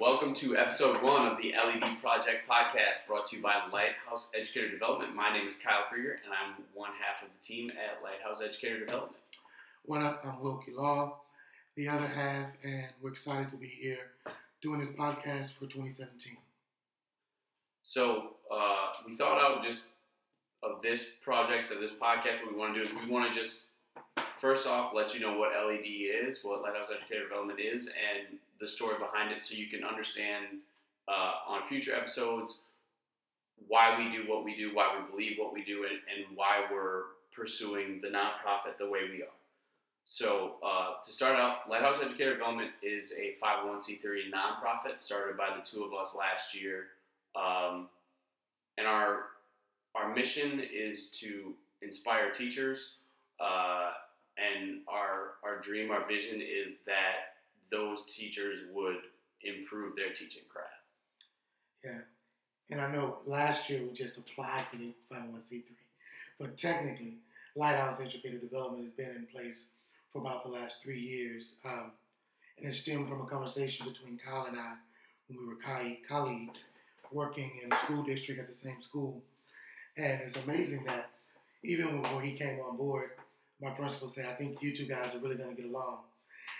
Welcome to episode one of the LED Project podcast brought to you by Lighthouse Educator Development. My name is Kyle Krieger, and I'm one half of the team at Lighthouse Educator Development. What up? I'm Wilkie Law, the other half, and we're excited to be here doing this podcast for 2017. So, uh, we thought out just of this project, of this podcast, what we want to do is we want to just first off let you know what LED is, what Lighthouse Educator Development is, and the story behind it so you can understand uh, on future episodes why we do what we do, why we believe what we do, and, and why we're pursuing the nonprofit the way we are. So, uh, to start out, Lighthouse Educator Development is a 501c3 nonprofit started by the two of us last year. Um, and our, our mission is to inspire teachers, uh, and our, our dream, our vision is that those teachers would improve their teaching craft. Yeah. And I know last year we just applied for the 501c3, but technically, Lighthouse Educator Development has been in place for about the last three years. Um, and it stemmed from a conversation between Kyle and I when we were colleagues working in a school district at the same school. And it's amazing that even before he came on board, my principal said, I think you two guys are really going to get along.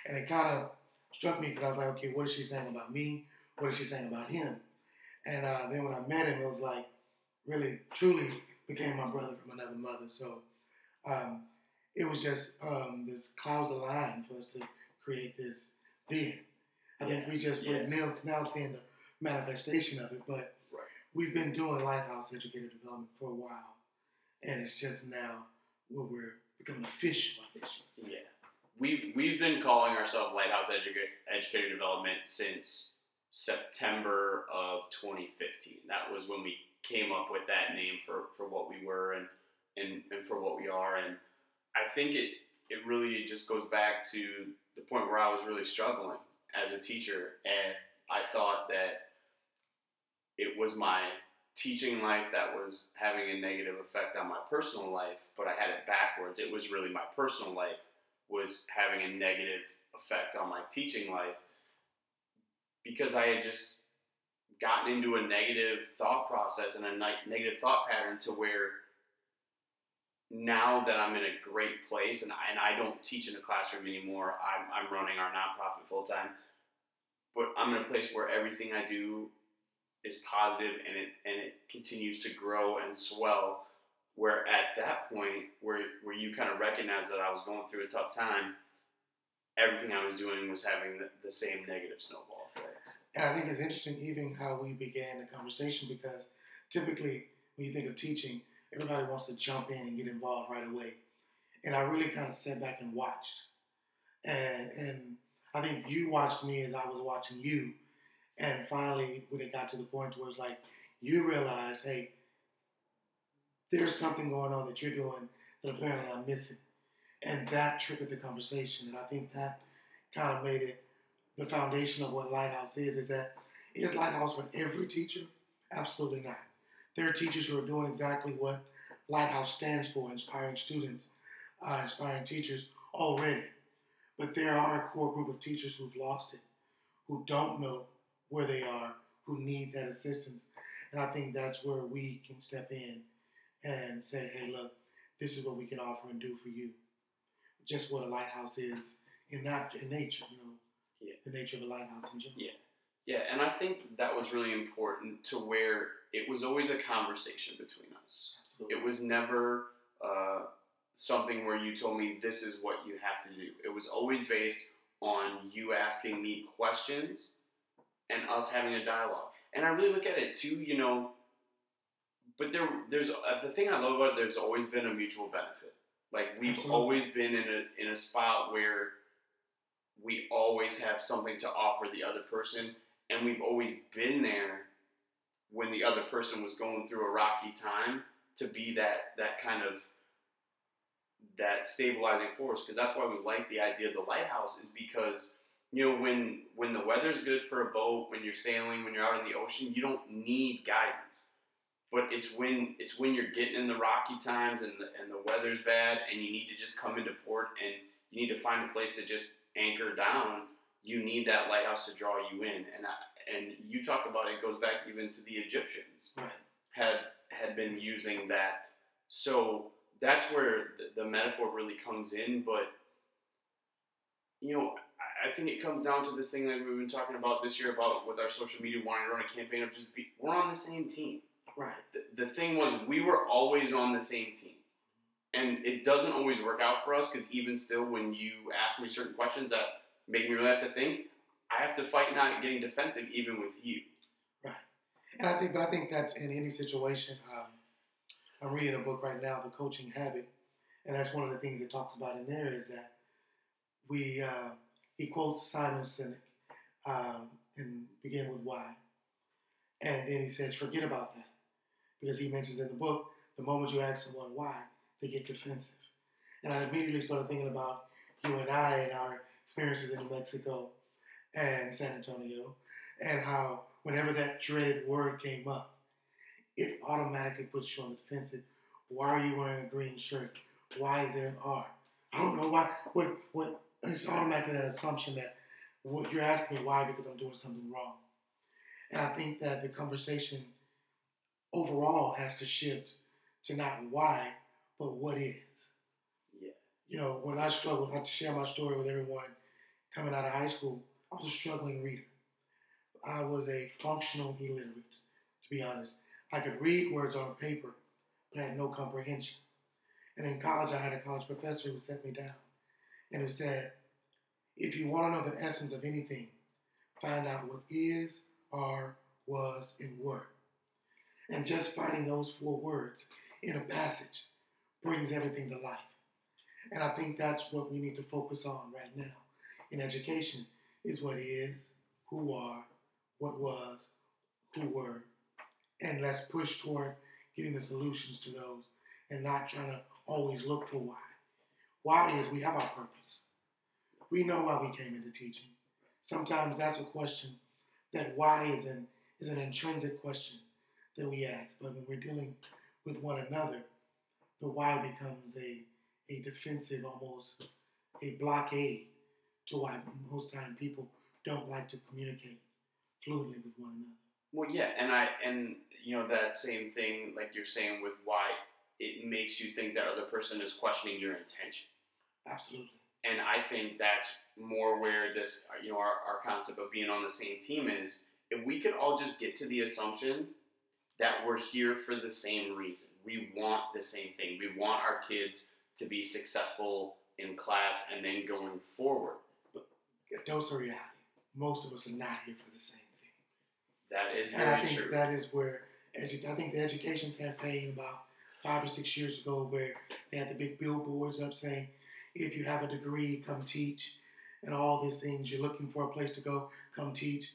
And it kind of struck me because I was like, okay, what is she saying about me? What is she saying about him? And uh, then when I met him, it was like really, truly became my brother from another mother. So um, it was just um, this clouds aligned for us to create this then. I think we just yeah. now, now seeing the manifestation of it, but right. we've been doing Lighthouse Educator Development for a while, and it's just now what we're official, guess Yeah we've we've been calling ourselves Lighthouse Educa- Educator Development since September of 2015. That was when we came up with that name for, for what we were and, and and for what we are. And I think it it really just goes back to the point where I was really struggling as a teacher, and I thought that it was my teaching life that was having a negative effect on my personal life, but I had it backwards. It was really my personal life was having a negative effect on my teaching life because I had just gotten into a negative thought process and a negative thought pattern to where now that I'm in a great place and I, and I don't teach in a classroom anymore, I'm, I'm running our nonprofit full time, but I'm in a place where everything I do is positive and it, and it continues to grow and swell where at that point where where you kind of recognize that I was going through a tough time, everything I was doing was having the, the same negative snowball effect. And I think it's interesting even how we began the conversation because typically when you think of teaching, everybody wants to jump in and get involved right away. And I really kind of sat back and watched. And and I think you watched me as I was watching you. And finally when it got to the point where it's like you realize, hey, there's something going on that you're doing that apparently I'm missing. And that triggered the conversation. And I think that kind of made it the foundation of what Lighthouse is, is that is Lighthouse for every teacher? Absolutely not. There are teachers who are doing exactly what Lighthouse stands for, inspiring students, uh, inspiring teachers already. But there are a core group of teachers who've lost it, who don't know where they are, who need that assistance. And I think that's where we can step in and say, hey, look, this is what we can offer and do for you. Just what a lighthouse is in that in nature, you know, yeah. the nature of a lighthouse in general. Yeah. Yeah, and I think that was really important to where it was always a conversation between us. Absolutely. It was never uh, something where you told me this is what you have to do. It was always based on you asking me questions and us having a dialogue. And I really look at it too, you know, but there, there's uh, the thing I love about it, there's always been a mutual benefit. Like we've Absolutely. always been in a in a spot where we always have something to offer the other person, and we've always been there when the other person was going through a rocky time to be that that kind of that stabilizing force because that's why we like the idea of the lighthouse is because you know when when the weather's good for a boat when you're sailing when you're out in the ocean you don't need guidance but it's when it's when you're getting in the rocky times and the, and the weather's bad and you need to just come into port and you need to find a place to just anchor down you need that lighthouse to draw you in. And I, and you talk about it goes back even to the Egyptians Right. had had been using that. So that's where the, the metaphor really comes in. But you know, I, think it comes down to this thing that we've been talking about this year about with our social media wanting to run a campaign of just be, we're on the same team. Right. The, the thing was we were always on the same team. And it doesn't always work out for us because even still, when you ask me certain questions that make me really have to think, I have to fight not getting defensive even with you. Right. And I think, but I think that's in any situation. Um, I'm reading a book right now, The Coaching Habit, and that's one of the things it talks about in there is that we. Uh, he quotes Simon Sinek um, and begin with why, and then he says, "Forget about that," because he mentions in the book the moment you ask someone why, they get defensive. And I immediately started thinking about you and I and our experiences in New Mexico and San Antonio, and how whenever that dreaded word came up, it automatically puts you on the defensive. Why are you wearing a green shirt? Why is there an R? I don't know why. What? What? It's automatically that assumption that what you're asking me why because I'm doing something wrong. And I think that the conversation overall has to shift to not why, but what is. Yeah. You know, when I struggled, I have to share my story with everyone coming out of high school. I was a struggling reader. I was a functional illiterate, to be honest. I could read words on paper, but I had no comprehension. And in college, I had a college professor who set me down and who said, if you want to know the essence of anything, find out what is, are, was, and were. And just finding those four words in a passage brings everything to life. And I think that's what we need to focus on right now in education is what is, who are, what was, who were, and let's push toward getting the solutions to those and not trying to always look for why. Why is we have our purpose. We know why we came into teaching. Sometimes that's a question that why is an is an intrinsic question that we ask. But when we're dealing with one another, the why becomes a a defensive, almost a blockade to why most time people don't like to communicate fluently with one another. Well, yeah, and I and you know that same thing like you're saying with why it makes you think that other person is questioning your intention. Absolutely. And I think that's more where this, you know, our, our concept of being on the same team is. If we could all just get to the assumption that we're here for the same reason, we want the same thing. We want our kids to be successful in class and then going forward. But dose of reality. Most of us are not here for the same thing. That is And I think true. that is where edu- I think the education campaign about five or six years ago, where they had the big billboards up saying, "If you have a degree, come teach," and all these things. You're looking for a place to go, come teach.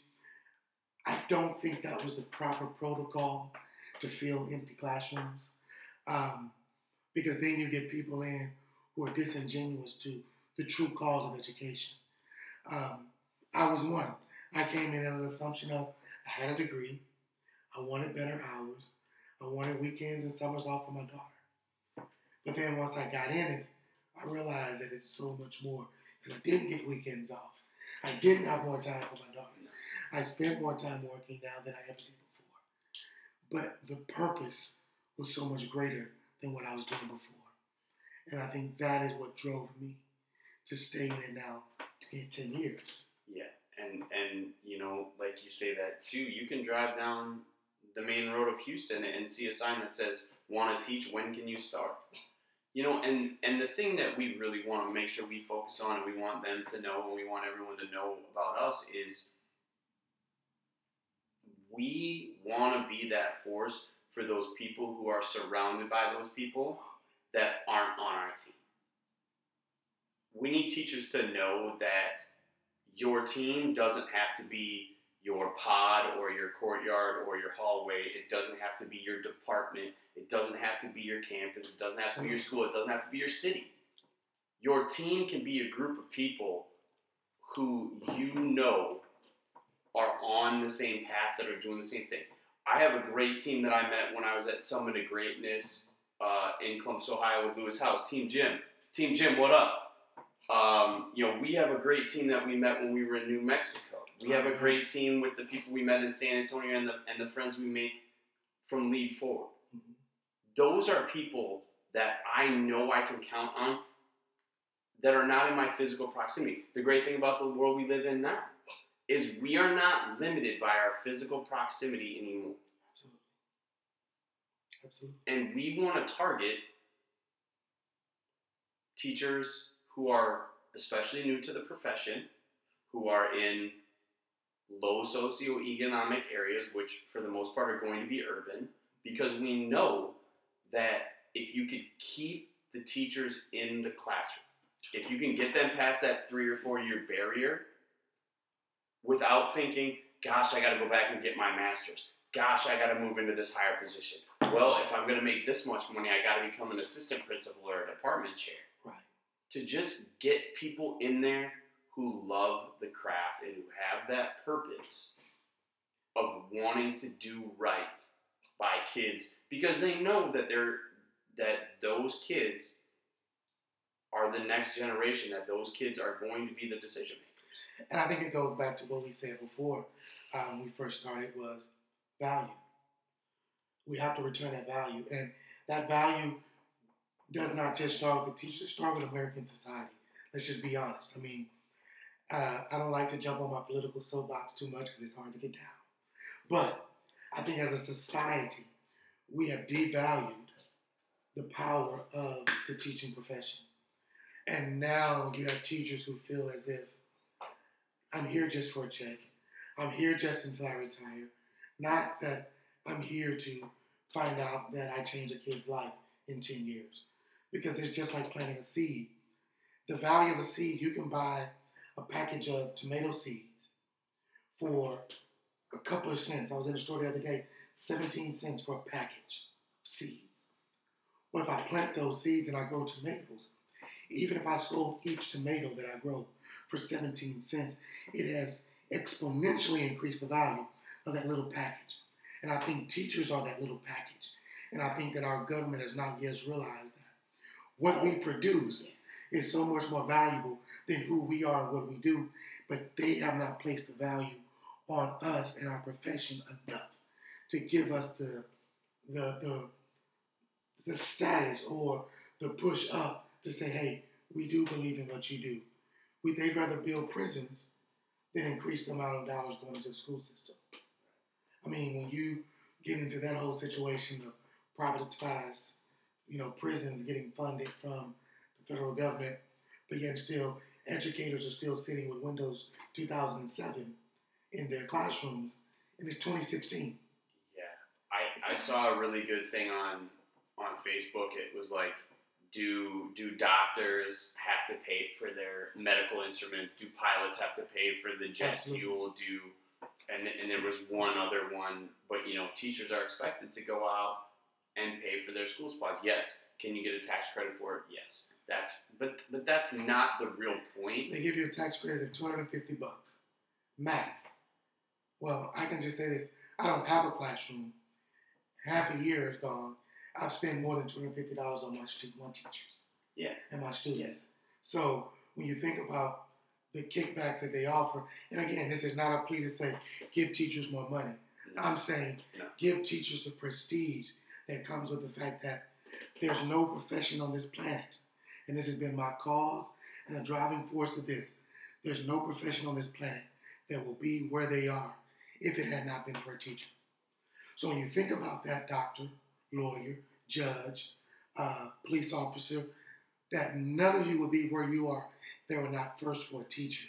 I don't think that was the proper protocol to fill empty classrooms, um, because then you get people in who are disingenuous to the true cause of education. Um, I was one. I came in under the assumption of I had a degree. I wanted better hours. I wanted weekends and summers off for my daughter. But then once I got in it, I realized that it's so much more because I didn't get weekends off. I didn't have more time for my daughter. I spent more time working now than I ever did before. But the purpose was so much greater than what I was doing before. And I think that is what drove me to stay in it now in 10 years. Yeah, and and you know, like you say that too. You can drive down the main road of Houston and see a sign that says "Want to teach? When can you start?" You know, and and the thing that we really want to make sure we focus on, and we want them to know, and we want everyone to know about us is we want to be that force for those people who are surrounded by those people that aren't on our team. We need teachers to know that your team doesn't have to be your pod or your courtyard or your hallway. It doesn't have to be your department. It doesn't have to be your campus. It doesn't have to be your school. It doesn't have to be your city. Your team can be a group of people who you know are on the same path that are doing the same thing. I have a great team that I met when I was at Summit of Greatness uh, in Columbus, Ohio with Lewis Howes. Team Jim. Team Jim, what up? Um, you know, we have a great team that we met when we were in New Mexico. We have a great team with the people we met in San Antonio and the and the friends we make from Lead Forward. Mhm. Those are people that I know I can count on that are not in my physical proximity. The great thing about the world we live in now is we are not limited by our physical proximity anymore. Absolutely. Absolutely. and we want to target teachers who are especially new to the profession, who are in low socioeconomic areas, which for the most part are going to be urban, because we know that if you could keep the teachers in the classroom, if you can get them past that three or four year barrier without thinking, gosh, I got to go back and get my master's. Gosh, I got to move into this higher position. Well, if I'm going to make this much money, I got to become an assistant principal or a department chair. Right. To just get people in there who love the craft and who have that purpose of wanting to do right by kids because they know that they're that those kids are the next generation that those kids are going to be the decision makers. And I think it goes back to what we said before um, we first started was value. We have to return that value. And that value does not just start with the teachers, start with American society. Let's just be honest. I mean, uh, I don't like to jump on my political soapbox too much because it's hard to get down. But I think as a society, we have devalued the power of the teaching profession. And now you have teachers who feel as if I'm here just for a check. I'm here just until I retire. Not that I'm here to find out that I changed a kid's life in 10 years. Because it's just like planting a seed. The value of a seed, you can buy a package of tomato seeds for a couple of cents. I was in the store the other day, 17 cents for a package of seeds. What if I plant those seeds and I grow tomatoes? Even if I sold each tomato that I grow for 17 cents, it has exponentially increased the value of that little package. And I think teachers are that little package. And I think that our government has not yet realized that. What we produce is so much more valuable than who we are and what we do, but they have not placed the value on us and our profession enough to give us the the the, the status or the push up to say, hey, we do believe in what you do. We, they'd rather build prisons than increase the amount of dollars going into the school system. I mean, when you get into that whole situation of privatized, you know, prisons getting funded from the federal government, but yet still educators are still sitting with Windows 2007 in their classrooms, and it's 2016. Yeah, I, I saw a really good thing on on Facebook. It was like, do do doctors have to pay for their medical instruments? Do pilots have to pay for the jet Absolutely. fuel? Do and and there was one other one, but you know, teachers are expected to go out and pay for their school supplies. Yes, can you get a tax credit for it? Yes, that's but but that's not the real point. They give you a tax credit of 250 bucks, max. Well, I can just say this: I don't have a classroom. Half a year is gone. I've spent more than 250 dollars on my stu- my teachers. Yeah. And my students. So when you think about the kickbacks that they offer, and again, this is not a plea to say give teachers more money. No. I'm saying No. give teachers the prestige that comes with the fact that there's no profession on this planet, and this has been my cause and a driving force of this. There's no profession on this planet that will be where they are if it had not been for a teacher. So when you think about that doctor, lawyer, judge, uh, police officer, that none of you would be where you are if they were not first for a teacher.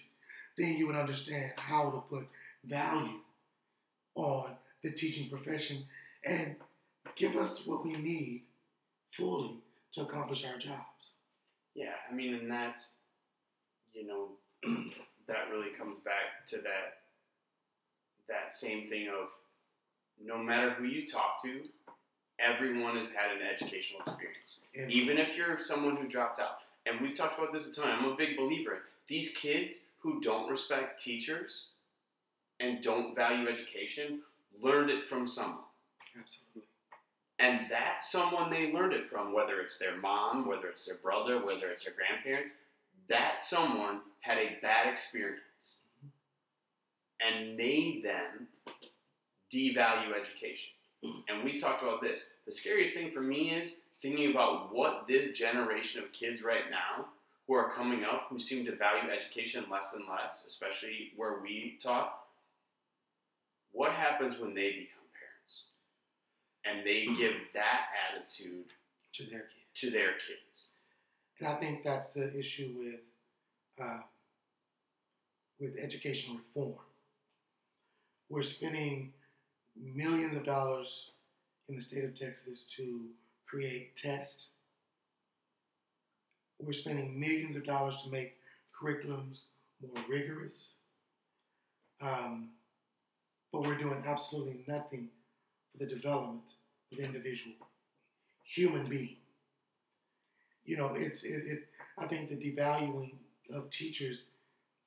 Then you would understand how to put value on the teaching profession and give us what we need fully to accomplish our jobs. Yeah, I mean, and that's, you know, that really comes back to that that same thing of no matter who you talk to, everyone has had an educational experience. And Even if you're someone who dropped out. And we've talked about this a ton. I'm a big believer. in These kids who don't respect teachers and don't value education learned it from someone. absolutely. And that someone they learned it from, whether it's their mom, whether it's their brother, whether it's their grandparents, that someone had a bad experience and made them devalue education. And we talked about this. The scariest thing for me is thinking about what this generation of kids right now who are coming up who seem to value education less and less, especially where we taught. What happens when they become and they give that attitude to their kids. to their kids? And I think that's the issue with uh, with education reform. We're spending millions of dollars in the state of Texas to create tests. We're spending millions of dollars to make curriculums more rigorous. Um, but we're doing absolutely nothing the development of the individual human being. You know, it's it, it I think the devaluing of teachers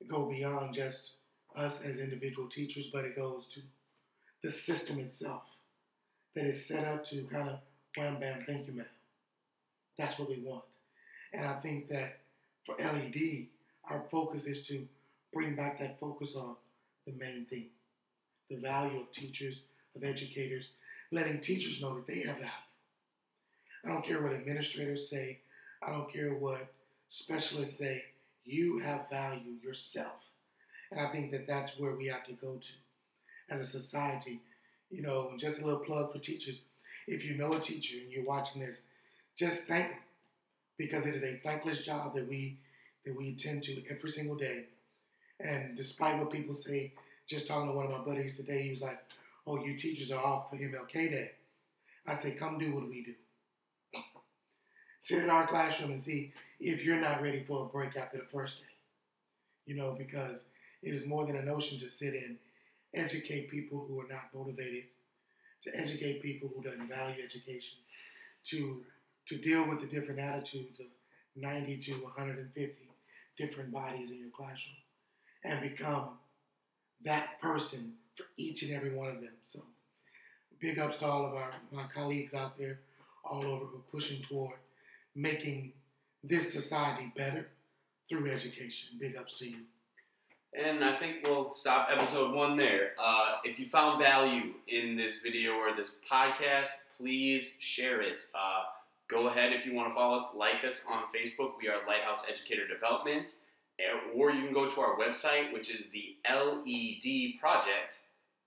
go beyond just us as individual teachers, but it goes to the system itself that is set up to kind of wham bam, thank you, ma'am. That's what we want. And I think that for LED, our focus is to bring back that focus on the main thing the value of teachers, of educators, letting teachers know that they have value. I don't care what administrators say, I don't care what specialists say, you have value yourself. And I think that that's where we have to go to as a society. You know, just a little plug for teachers. If you know a teacher and you're watching this, just thank them because it is a thankless job that we that we attend to every single day. And despite what people say, just talking to one of my buddies today, he was like, "Oh, you teachers are off for MLK Day." I say, "Come do what we do. Sit in our classroom and see if you're not ready for a break after the first day. You know, because it is more than a notion to sit in, educate people who are not motivated, to educate people who don't value education, to to deal with the different attitudes of 90 to 150 different bodies in your classroom and become that person for each and every one of them. So big ups to all of our my colleagues out there all over who are pushing toward making this society better through education. Big ups to you. And I think we'll stop episode one there. Uh, if you found value in this video or this podcast, please share it. Uh, go ahead if you want to follow us, like us on Facebook. We are Lighthouse Educator Development. Or you can go to our website, which is the ledproject.com.